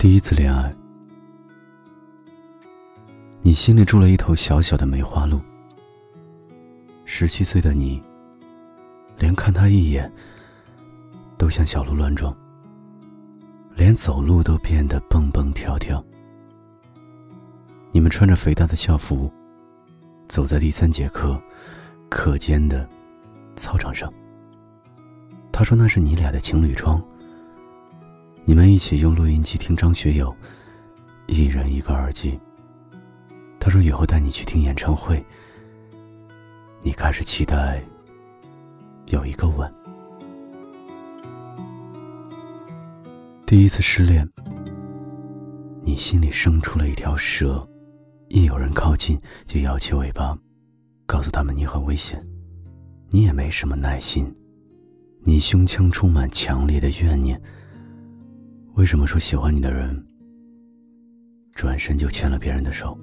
第一次恋爱，你心里住了一头小小的梅花鹿。十七岁的你，连看他一眼都像小鹿乱撞，连走路都变得蹦蹦跳跳。你们穿着肥大的校服，走在第三节课课间的操场上。他说那是你俩的情侣装。你们一起用录音机听张学友，一人一个耳机。他说以后带你去听演唱会。你开始期待有一个吻。第一次失恋，你心里生出了一条蛇，一有人靠近就摇起尾巴，告诉他们你很危险。你也没什么耐心，你胸腔充满强烈的怨念。为什么说喜欢你的人，转身就牵了别人的手？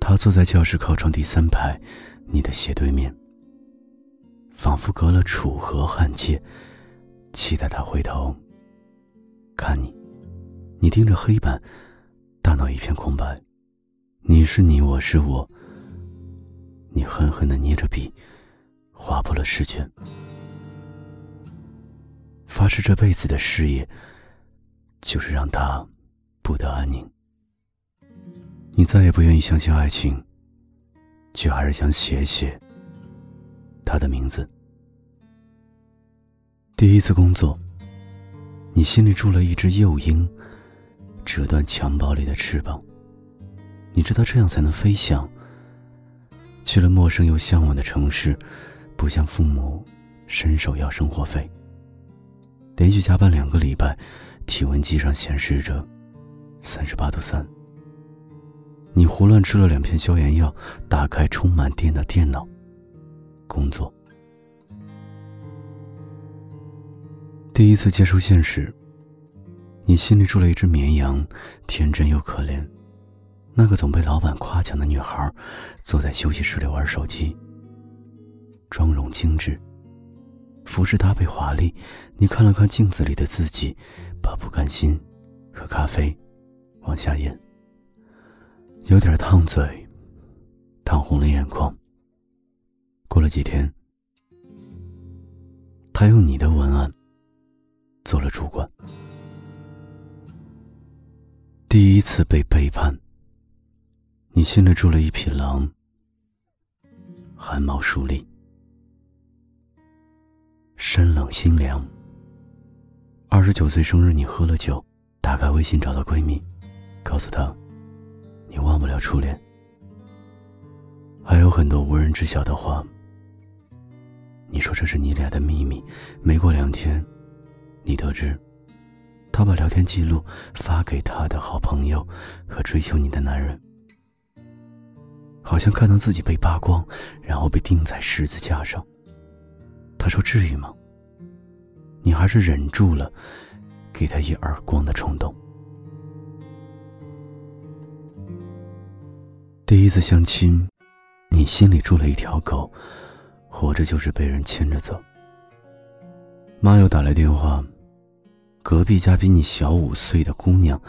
他坐在教室靠窗第三排，你的斜对面，仿佛隔了楚河汉界，期待他回头看你。你盯着黑板，大脑一片空白。你是你，我是我。你狠狠的捏着笔，划破了试卷，发誓这辈子的事业。就是让他不得安宁。你再也不愿意相信爱情，却还是想写写他的名字。第一次工作，你心里住了一只幼鹰，折断襁褓里的翅膀。你知道这样才能飞翔。去了陌生又向往的城市，不向父母伸手要生活费。连续加班两个礼拜。体温计上显示着三十八度三。你胡乱吃了两片消炎药，打开充满电的电脑，工作。第一次接受现实，你心里住了一只绵羊，天真又可怜。那个总被老板夸奖的女孩，坐在休息室里玩手机。妆容精致，服饰搭配华丽，你看了看镜子里的自己。把不甘心和咖啡往下咽，有点烫嘴，烫红了眼眶。过了几天，他用你的文案做了主管。第一次被背叛，你心里住了一匹狼，汗毛竖立，身冷心凉。二十九岁生日，你喝了酒，打开微信找到闺蜜，告诉她，你忘不了初恋。还有很多无人知晓的话。你说这是你俩的秘密。没过两天，你得知，他把聊天记录发给他的好朋友和追求你的男人，好像看到自己被扒光，然后被钉在十字架上。他说：“至于吗？”你还是忍住了给他一耳光的冲动。第一次相亲，你心里住了一条狗，活着就是被人牵着走。妈又打来电话，隔壁家比你小五岁的姑娘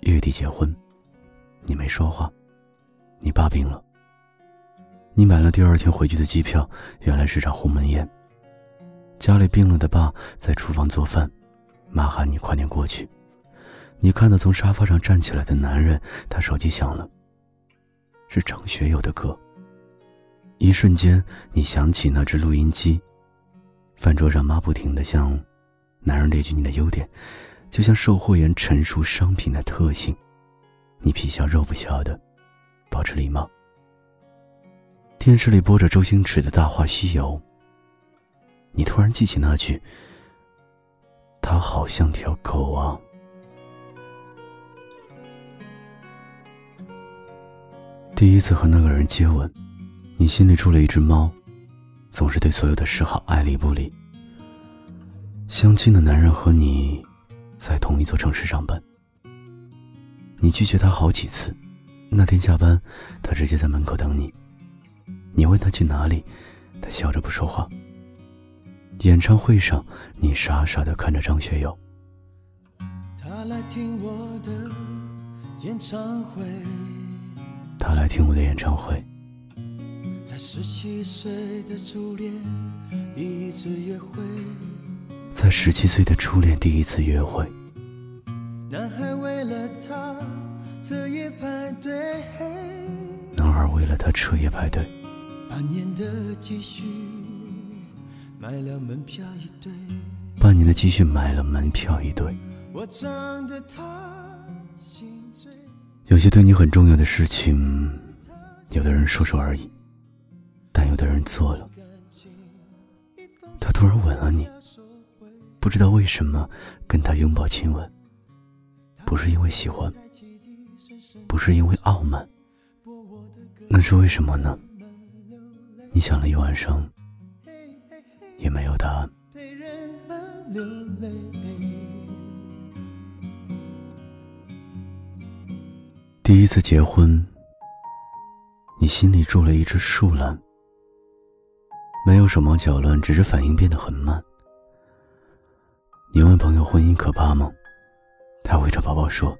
月底结婚，你没说话。你爸病了，你买了第二天回去的机票，原来是场鸿门宴。家里病了的爸在厨房做饭，妈喊你快点过去。你看到从沙发上站起来的男人，他手机响了，是张学友的歌。一瞬间，你想起那只录音机。饭桌上，妈不停的向男人列举你的优点，就像售货员陈述商品的特性。你皮笑肉不笑的，保持礼貌。电视里播着周星驰的《大话西游》。你突然记起那句：“他好像条狗啊。”第一次和那个人接吻，你心里住了一只猫，总是对所有的示好爱理不理。相亲的男人和你在同一座城市上班，你拒绝他好几次。那天下班，他直接在门口等你。你问他去哪里，他笑着不说话。演唱会上，你傻傻的看着张学友。他来听我的演唱会。他来听我的演唱会。在十七岁的初恋第一次约会。在十七岁的初恋第一次约会。男孩为了她彻夜排队。男孩为了她彻夜排队。半年的积蓄买了门票一对。半年的积蓄买了门票一对。有些对你很重要的事情，有的人说说而已，但有的人做了。他突然吻了你，不知道为什么跟他拥抱亲吻，不是因为喜欢，不是因为傲慢，那是为什么呢？你想了一晚上，也没有答案。第一次结婚，你心里住了一只树懒，没有手忙脚乱，只是反应变得很慢。你问朋友婚姻可怕吗？他围着宝宝说：“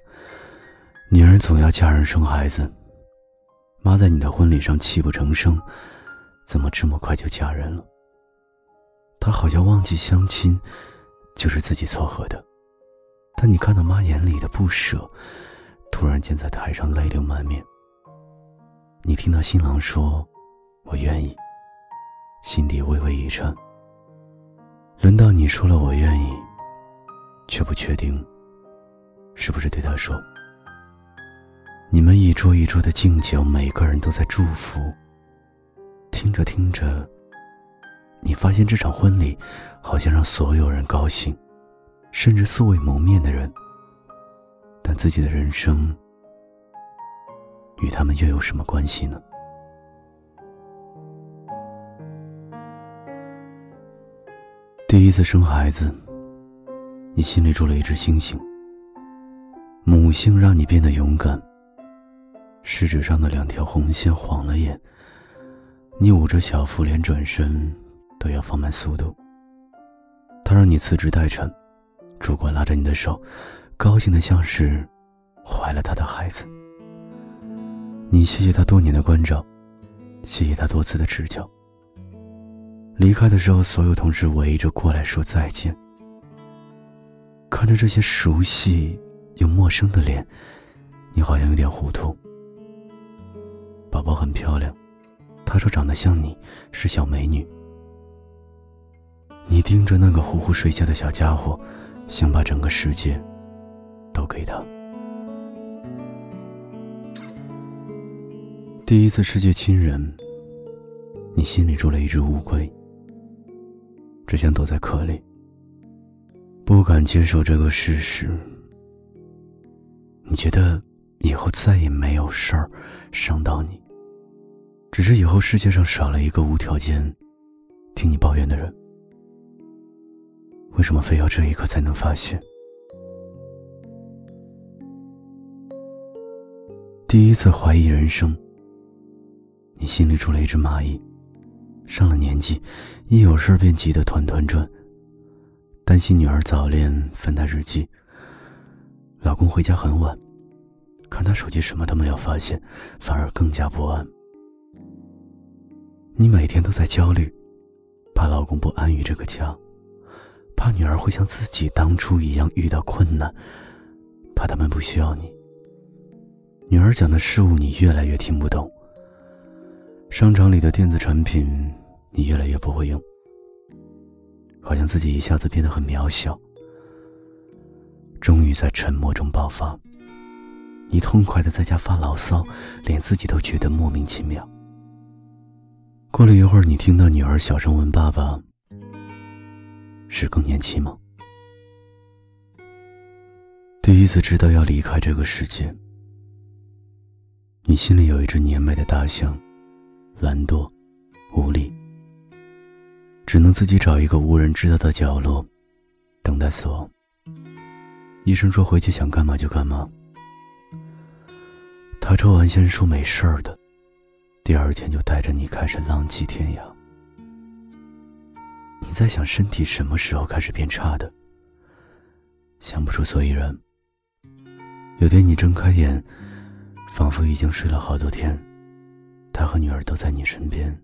女人总要嫁人生孩子。”妈在你的婚礼上泣不成声，怎么这么快就嫁人了？他好像忘记相亲就是自己撮合的，但你看到妈眼里的不舍。突然间在台上泪流满面。你听到新郎说：“我愿意。”心底微微一颤。轮到你说了“我愿意”，却不确定是不是对他说。你们一桌一桌的敬酒，每个人都在祝福。听着听着，你发现这场婚礼好像让所有人高兴，甚至素未谋面的人。但自己的人生与他们又有什么关系呢？第一次生孩子，你心里住了一只星星。母性让你变得勇敢。食指上的两条红线晃了眼，你捂着小腹，连转身都要放慢速度。他让你辞职待产，主管拉着你的手。高兴的像是怀了他的孩子。你谢谢他多年的关照，谢谢他多次的指教。离开的时候，所有同事围着过来说再见。看着这些熟悉又陌生的脸，你好像有点糊涂。宝宝很漂亮，他说长得像你，是小美女。你盯着那个呼呼睡觉的小家伙，想把整个世界。都给他。第一次世界亲人，你心里住了一只乌龟，只想躲在壳里，不敢接受这个事实。你觉得以后再也没有事儿伤到你，只是以后世界上少了一个无条件听你抱怨的人。为什么非要这一刻才能发现？第一次怀疑人生，你心里住了一只蚂蚁，上了年纪，一有事便急得团团转，担心女儿早恋翻她日记。老公回家很晚，看他手机什么都没有发现，反而更加不安。你每天都在焦虑，怕老公不安于这个家，怕女儿会像自己当初一样遇到困难，怕他们不需要你。女儿讲的事物，你越来越听不懂。商场里的电子产品，你越来越不会用，好像自己一下子变得很渺小。终于在沉默中爆发，你痛快的在家发牢骚，连自己都觉得莫名其妙。过了一会儿，你听到女儿小声问爸爸：“是更年期吗？”第一次知道要离开这个世界。你心里有一只年迈的大象，懒惰、无力，只能自己找一个无人知道的角落，等待死亡。医生说回去想干嘛就干嘛。他抽完烟说没事儿的，第二天就带着你开始浪迹天涯。在想身体什么时候开始变差的？想不出所以然，有天你睁开眼，仿佛已经睡了好多天，他和女儿都在你身边。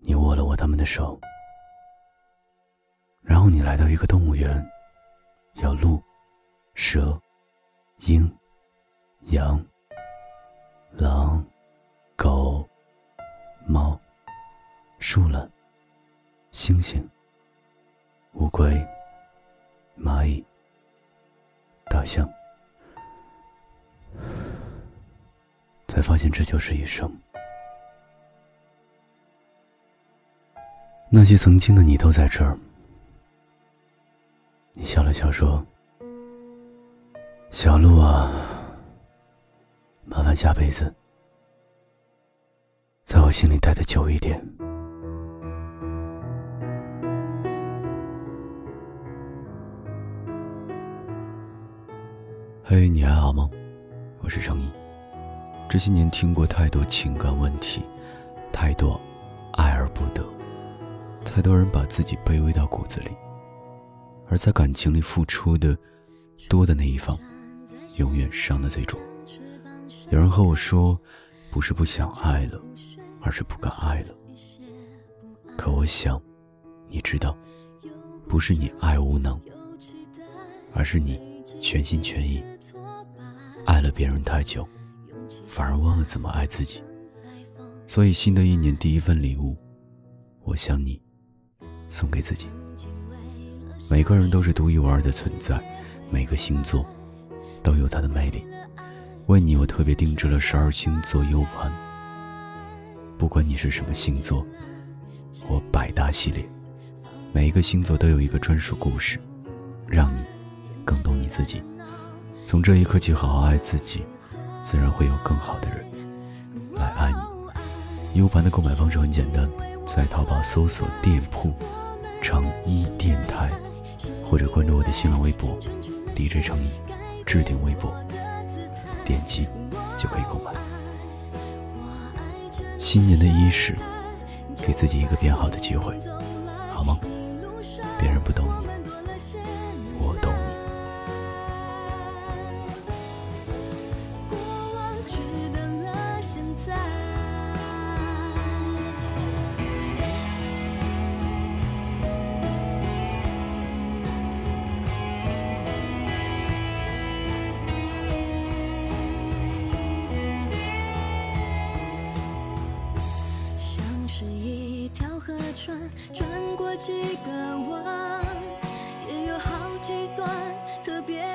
你握了握他们的手，然后你来到一个动物园，有鹿、蛇、鹰、羊、狼、狗、猫、树懒、猩猩、乌龟、蚂蚁、大象。才发现这就是一生。那些曾经的你都在这儿。你笑了笑说：“小鹿啊，麻烦下辈子在我心里待的久一点。”嘿，你还好吗？我是程毅。这些年听过太多情感问题，太多爱而不得，太多人把自己卑微到骨子里，而在感情里付出的多的那一方，永远伤的最重。有人和我说，不是不想爱了，而是不敢爱了。可我想，你知道，不是你爱无能，而是你全心全意爱了别人太久。反而忘了怎么爱自己，所以新的一年第一份礼物，我想你，送给自己。每个人都是独一无二的存在，每个星座都有它的魅力。为你，我特别定制了十二星座 U 盘。不管你是什么星座，我百搭系列，每一个星座都有一个专属故事，让你更懂你自己。从这一刻起，好好爱自己。自然会有更好的人来爱你。U 盘的购买方式很简单，在淘宝搜索店铺“成一电台”，或者关注我的新浪微博 “DJ 成一”，置顶微博，点击就可以购买。新年的伊始，给自己一个变好的机会，好吗？别人不懂你。几个弯，也有好几段特别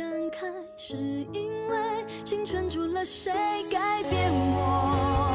感慨，是因为青春除了谁改变我。